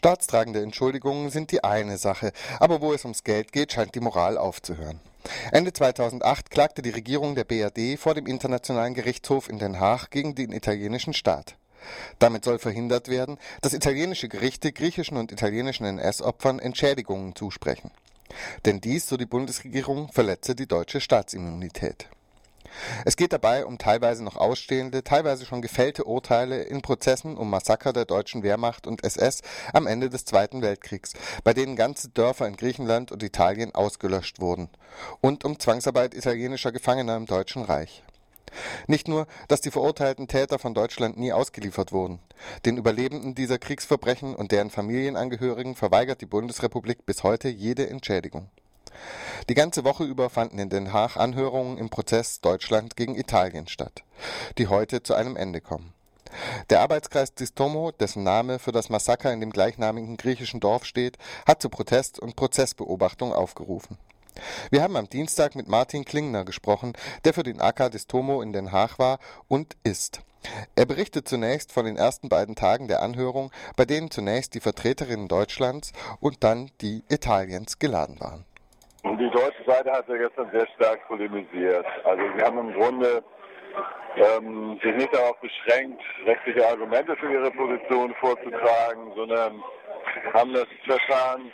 Staatstragende Entschuldigungen sind die eine Sache, aber wo es ums Geld geht, scheint die Moral aufzuhören. Ende 2008 klagte die Regierung der BRD vor dem Internationalen Gerichtshof in Den Haag gegen den italienischen Staat. Damit soll verhindert werden, dass italienische Gerichte griechischen und italienischen NS-Opfern Entschädigungen zusprechen. Denn dies, so die Bundesregierung, verletze die deutsche Staatsimmunität. Es geht dabei um teilweise noch ausstehende, teilweise schon gefällte Urteile in Prozessen um Massaker der deutschen Wehrmacht und SS am Ende des Zweiten Weltkriegs, bei denen ganze Dörfer in Griechenland und Italien ausgelöscht wurden, und um Zwangsarbeit italienischer Gefangener im Deutschen Reich. Nicht nur, dass die verurteilten Täter von Deutschland nie ausgeliefert wurden. Den Überlebenden dieser Kriegsverbrechen und deren Familienangehörigen verweigert die Bundesrepublik bis heute jede Entschädigung. Die ganze Woche über fanden in Den Haag Anhörungen im Prozess Deutschland gegen Italien statt, die heute zu einem Ende kommen. Der Arbeitskreis Distomo, dessen Name für das Massaker in dem gleichnamigen griechischen Dorf steht, hat zu Protest und Prozessbeobachtung aufgerufen. Wir haben am Dienstag mit Martin Klingner gesprochen, der für den AK Distomo in Den Haag war und ist. Er berichtet zunächst von den ersten beiden Tagen der Anhörung, bei denen zunächst die Vertreterinnen Deutschlands und dann die Italiens geladen waren. Die deutsche Seite hat ja gestern sehr stark polemisiert. Also sie haben im Grunde ähm, sich nicht darauf beschränkt, rechtliche Argumente für ihre Position vorzutragen, sondern haben das Verfahren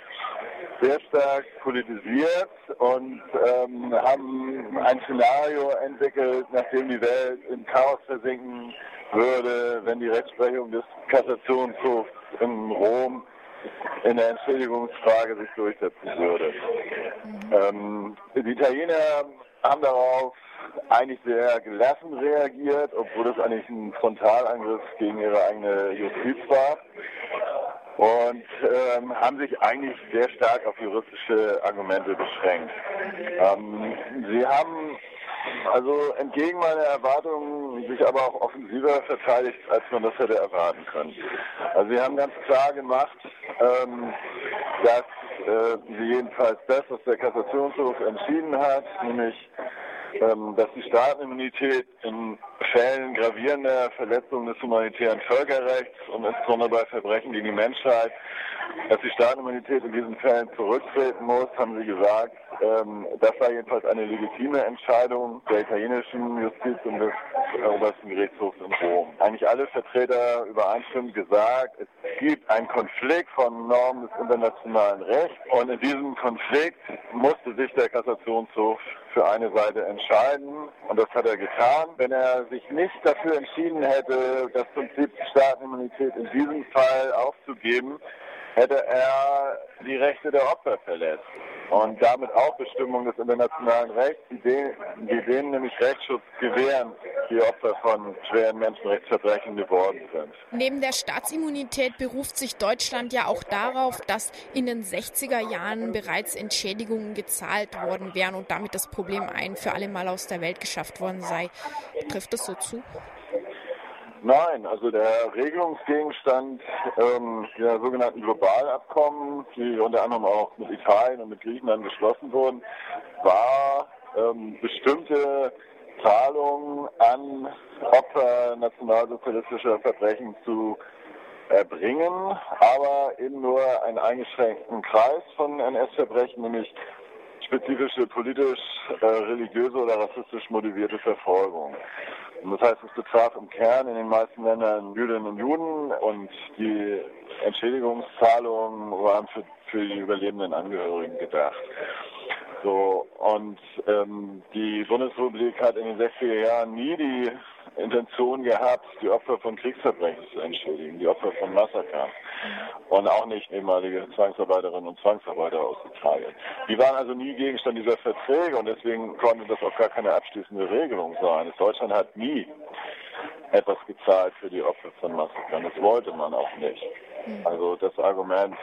sehr stark politisiert und ähm, haben ein Szenario entwickelt, nachdem die Welt in Chaos versinken würde, wenn die Rechtsprechung des Kassationshofs in Rom in der Entschädigungsfrage sich durchsetzen würde. Ähm, die Italiener haben darauf eigentlich sehr gelassen reagiert, obwohl es eigentlich ein Frontalangriff gegen ihre eigene Justiz war und ähm, haben sich eigentlich sehr stark auf juristische Argumente beschränkt. Ähm, sie haben also entgegen meiner Erwartungen sich aber auch offensiver verteidigt, als man das hätte erwarten können. Also sie haben ganz klar gemacht, ähm, dass äh, sie jedenfalls das, was der Kassationshof entschieden hat, nämlich dass die Staatenimmunität in Fällen gravierender Verletzung des humanitären Völkerrechts und insbesondere bei Verbrechen gegen die Menschheit, dass die Staatenimmunität in diesen Fällen zurücktreten muss, haben sie gesagt. Ähm, das war jedenfalls eine legitime Entscheidung der italienischen Justiz und des obersten Gerichtshofs in Rom. Eigentlich alle Vertreter übereinstimmend gesagt, es gibt einen Konflikt von Normen des internationalen Rechts und in diesem Konflikt musste sich der Kassationshof für eine Seite entscheiden und das hat er getan. Wenn er sich nicht dafür entschieden hätte, das Prinzip Staatenimmunität in diesem Fall aufzugeben, hätte er die Rechte der Opfer verletzt und damit auch Bestimmungen des internationalen Rechts, die denen, die denen nämlich Rechtsschutz gewähren, die Opfer von schweren Menschenrechtsverbrechen geworden sind. Neben der Staatsimmunität beruft sich Deutschland ja auch darauf, dass in den 60er Jahren bereits Entschädigungen gezahlt worden wären und damit das Problem ein für alle Mal aus der Welt geschafft worden sei. Trifft das so zu? Nein, also der Regelungsgegenstand ähm, der sogenannten Globalabkommen, die unter anderem auch mit Italien und mit Griechenland geschlossen wurden, war ähm, bestimmte Zahlungen an Opfer nationalsozialistischer Verbrechen zu erbringen, aber in nur einen eingeschränkten Kreis von NS-Verbrechen, nämlich spezifische politisch, äh, religiöse oder rassistisch motivierte Verfolgung. Und das heißt, es betraf im Kern in den meisten Ländern Jüdinnen und Juden und die Entschädigungszahlungen waren für, für die überlebenden Angehörigen gedacht. So, und ähm, die Bundesrepublik hat in den 60er Jahren nie die Intention gehabt, die Opfer von Kriegsverbrechen zu entschädigen, die Opfer von Massakern und auch nicht ehemalige Zwangsarbeiterinnen und Zwangsarbeiter aus Italien. Die waren also nie Gegenstand dieser Verträge und deswegen konnte das auch gar keine abschließende Regelung sein. Deutschland hat nie etwas gezahlt für die Opfer von Massakern. Das wollte man auch nicht. Also das Argument,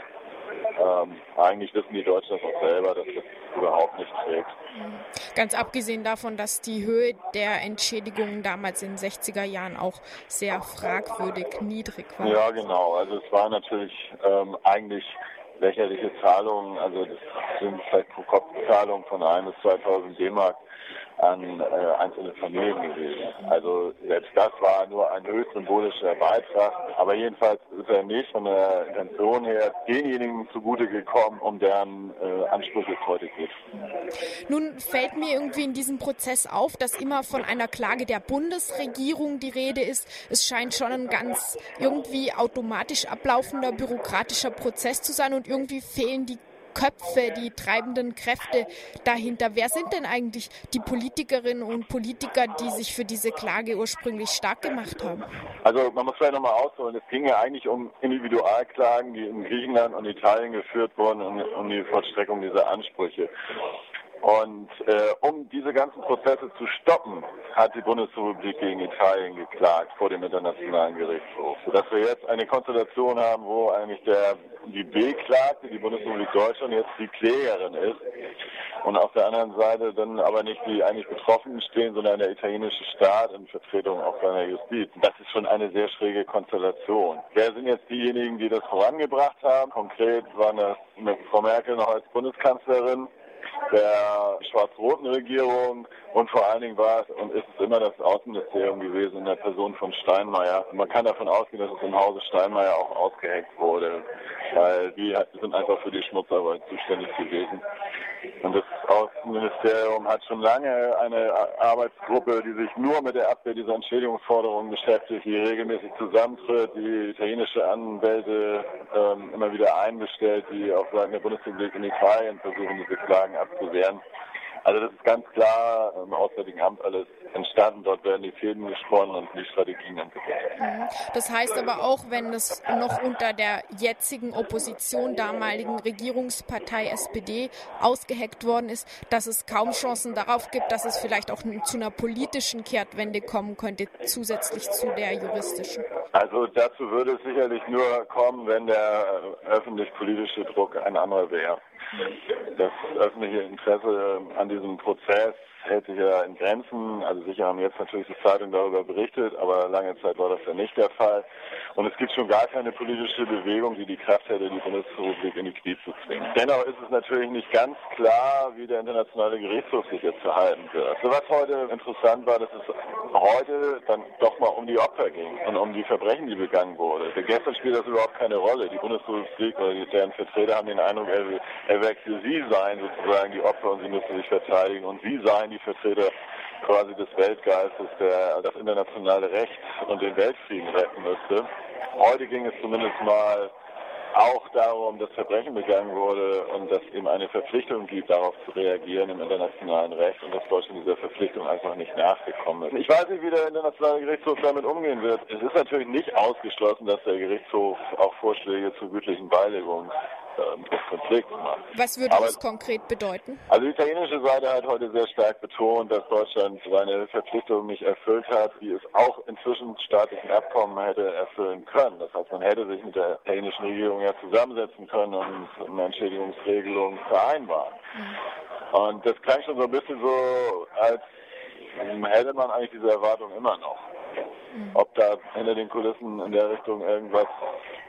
ähm, eigentlich wissen die Deutschen das auch selber, dass das überhaupt nicht trägt. Ganz abgesehen davon, dass die Höhe der Entschädigungen damals in den 60er Jahren auch sehr fragwürdig niedrig war. Ja, genau. Also es war natürlich ähm, eigentlich lächerliche Zahlungen, also das sind vielleicht pro Kopf Zahlungen von 1 bis 2000 D-Mark an äh, einzelne Familien gewesen. Also selbst das war nur ein höchst symbolischer Beitrag, aber jedenfalls ist er nicht von der Intention her denjenigen zugute gekommen, um deren äh, Ansprüche es heute geht. Nun fällt mir irgendwie in diesem Prozess auf, dass immer von einer Klage der Bundesregierung die Rede ist. Es scheint schon ein ganz irgendwie automatisch ablaufender bürokratischer Prozess zu sein und irgendwie fehlen die Köpfe, die treibenden Kräfte dahinter. Wer sind denn eigentlich die Politikerinnen und Politiker, die sich für diese Klage ursprünglich stark gemacht haben? Also man muss vielleicht nochmal ausholen, es ging ja eigentlich um Individualklagen, die in Griechenland und Italien geführt wurden, um, um die Vollstreckung dieser Ansprüche. Und äh, um diese ganzen Prozesse zu stoppen, hat die Bundesrepublik gegen Italien geklagt vor dem Internationalen Gerichtshof. Sodass wir jetzt eine Konstellation haben, wo eigentlich der, die B-Klagte, die Bundesrepublik Deutschland, jetzt die Klägerin ist. Und auf der anderen Seite dann aber nicht die eigentlich Betroffenen stehen, sondern der italienische Staat in Vertretung auch seiner Justiz. Das ist schon eine sehr schräge Konstellation. Wer sind jetzt diejenigen, die das vorangebracht haben? Konkret waren das Frau Merkel noch als Bundeskanzlerin der schwarz-roten Regierung und vor allen Dingen war es und ist es immer das Außenministerium gewesen in der Person von Steinmeier. Man kann davon ausgehen, dass es im Hause Steinmeier auch ausgeheckt wurde, weil die sind einfach für die Schmutzarbeit zuständig gewesen. Und das Außenministerium hat schon lange eine Arbeitsgruppe, die sich nur mit der Abwehr dieser Entschädigungsforderungen beschäftigt, die regelmäßig zusammentritt, die italienische Anwälte ähm, immer wieder einbestellt, die auf Seiten der Bundesrepublik in Italien versuchen, diese Klagen abzuwehren. Also das ist ganz klar im Auswärtigen Amt alles entstanden. Dort werden die Fäden gesponnen und die Strategien entwickelt. Mhm. Das heißt aber auch, wenn es noch unter der jetzigen Opposition, damaligen Regierungspartei SPD ausgeheckt worden ist, dass es kaum Chancen darauf gibt, dass es vielleicht auch zu einer politischen Kehrtwende kommen könnte, zusätzlich zu der juristischen. Also dazu würde es sicherlich nur kommen, wenn der öffentlich-politische Druck ein anderer wäre. Das öffentliche Interesse an diesem Prozess hält sich ja in Grenzen. Also sicher haben jetzt natürlich die Zeitungen darüber berichtet, aber lange Zeit war das ja nicht der Fall. Und es gibt schon gar keine politische Bewegung, die die Kraft hätte, die Bundesrepublik in die Knie zu zwingen. Dennoch ist es natürlich nicht ganz klar, wie der internationale Gerichtshof sich jetzt verhalten wird. So was heute interessant war, dass es heute dann doch mal um die Opfer ging und um die Verbrechen, die begangen wurden. Gestern spielt das überhaupt keine Rolle. Die Bundesrepublik oder deren Vertreter haben den Eindruck, er, wechselt sie seien sozusagen die Opfer und sie müssen sich verteidigen und sie seien die Vertreter quasi des Weltgeistes, der das internationale Recht und den Weltfrieden retten müsste. Heute ging es zumindest mal auch darum, dass Verbrechen begangen wurde und dass eben eine Verpflichtung gibt, darauf zu reagieren im internationalen Recht und dass Deutschland dieser Verpflichtung einfach nicht nachgekommen ist. Ich weiß nicht, wie der internationale Gerichtshof damit umgehen wird. Es ist natürlich nicht ausgeschlossen, dass der Gerichtshof auch Vorschläge zur gütlichen Beilegung des Konflikts macht. Was würde Aber, das konkret bedeuten? Also die italienische Seite hat heute sehr stark betont, dass Deutschland seine Verpflichtung nicht erfüllt hat, wie es auch in zwischenstaatlichen Abkommen hätte erfüllen können. Das heißt, man hätte sich mit der italienischen Regierung ja zusammensetzen können und eine Entschädigungsregelung vereinbaren. Mhm. Und das klang schon so ein bisschen so, als hätte man eigentlich diese Erwartung immer noch. Mhm. Ob da hinter den Kulissen in der Richtung irgendwas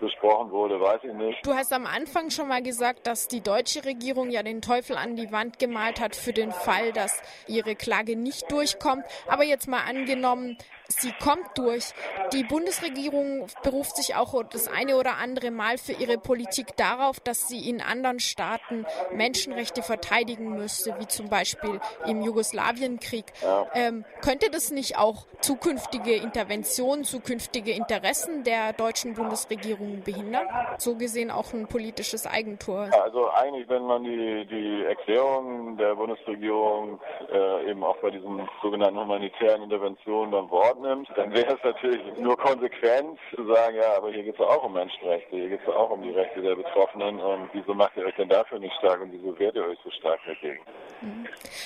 besprochen wurde, weiß ich nicht. Du hast am Anfang schon mal gesagt, dass die deutsche Regierung ja den Teufel an die Wand gemalt hat für den Fall, dass ihre Klage nicht durchkommt. Aber jetzt mal angenommen, sie kommt durch. Die Bundesregierung beruft sich auch das eine oder andere Mal für ihre Politik darauf, dass sie in anderen Staaten Menschenrechte verteidigen müsste, wie zum Beispiel im Jugoslawienkrieg. Ähm, könnte das nicht auch zukünftige Interventionen, zukünftige Interessen der deutschen Bundesregierung behindern? So gesehen auch ein politisches Eigentor. Also eigentlich, wenn man die, die Erklärung der Bundesregierung äh, eben auch bei diesen sogenannten humanitären Interventionen beim Wort nimmt, dann wäre es natürlich nur konsequent zu sagen, ja, aber hier geht es auch um Menschenrechte, hier geht es auch um die Rechte der Betroffenen und wieso macht ihr euch denn dafür nicht stark und wieso wehrt ihr euch so stark dagegen?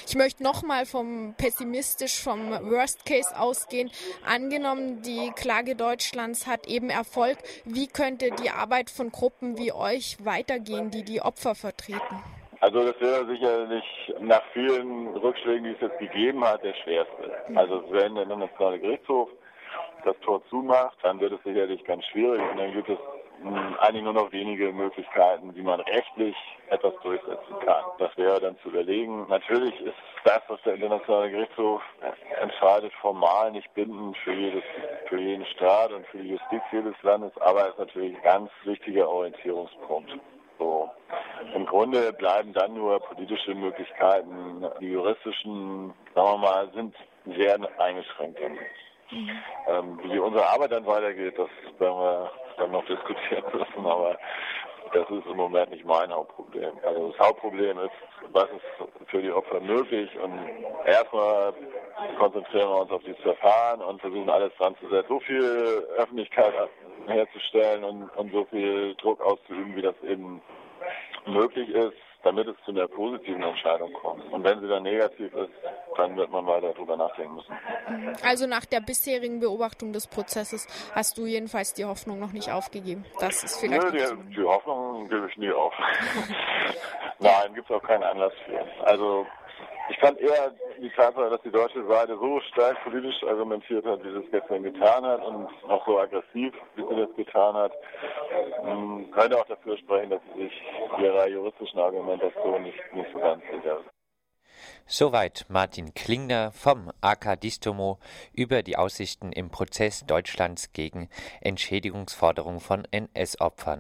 Ich möchte nochmal vom pessimistisch, vom Worst Case ausgehen. Angenommen, die Klage Deutschlands hat eben Erfolg. Wie könnte die Arbeit von Gruppen wie euch weitergehen, die die Opfer vertreten? Also das wäre sicherlich nach vielen Rückschlägen, die es jetzt gegeben hat, der schwerste. Also wenn der internationale Gerichtshof das Tor zumacht, dann wird es sicherlich ganz schwierig und dann gibt es eigentlich nur noch wenige Möglichkeiten, wie man rechtlich etwas durchsetzen kann. Das wäre dann zu überlegen. Natürlich ist das, was der Internationale Gerichtshof entscheidet, formal nicht bindend für, jedes, für jeden Staat und für die Justiz jedes Landes, aber ist natürlich ein ganz wichtiger Orientierungspunkt. Im Grunde bleiben dann nur politische Möglichkeiten. Die juristischen, sagen wir mal, sind sehr eingeschränkt. Mhm. Ähm, wie unsere Arbeit dann weitergeht, das werden wir dann noch diskutieren müssen, aber das ist im Moment nicht mein Hauptproblem. Also das Hauptproblem ist, was ist für die Opfer möglich und erstmal konzentrieren wir uns auf dieses Verfahren und versuchen alles dran zu setzen, so viel Öffentlichkeit herzustellen und, und so viel Druck auszuüben, wie das eben möglich ist, damit es zu einer positiven Entscheidung kommt. Und wenn sie dann negativ ist, dann wird man weiter darüber nachdenken müssen. Also nach der bisherigen Beobachtung des Prozesses hast du jedenfalls die Hoffnung noch nicht aufgegeben. Das ist vielleicht. Nö, die, die Hoffnung gebe ich nie auf. Nein, gibt es auch keinen Anlass für. Also ich fand eher die Tatsache, dass die deutsche Seite so stark politisch argumentiert hat, wie sie es gestern getan hat und auch so aggressiv, wie sie das getan hat, hm, könnte auch dafür sprechen, dass sie sich ihrer juristischen Argumentation nicht, nicht so ganz sicher. Soweit Martin Klingner vom AK Distomo über die Aussichten im Prozess Deutschlands gegen Entschädigungsforderungen von NS-Opfern.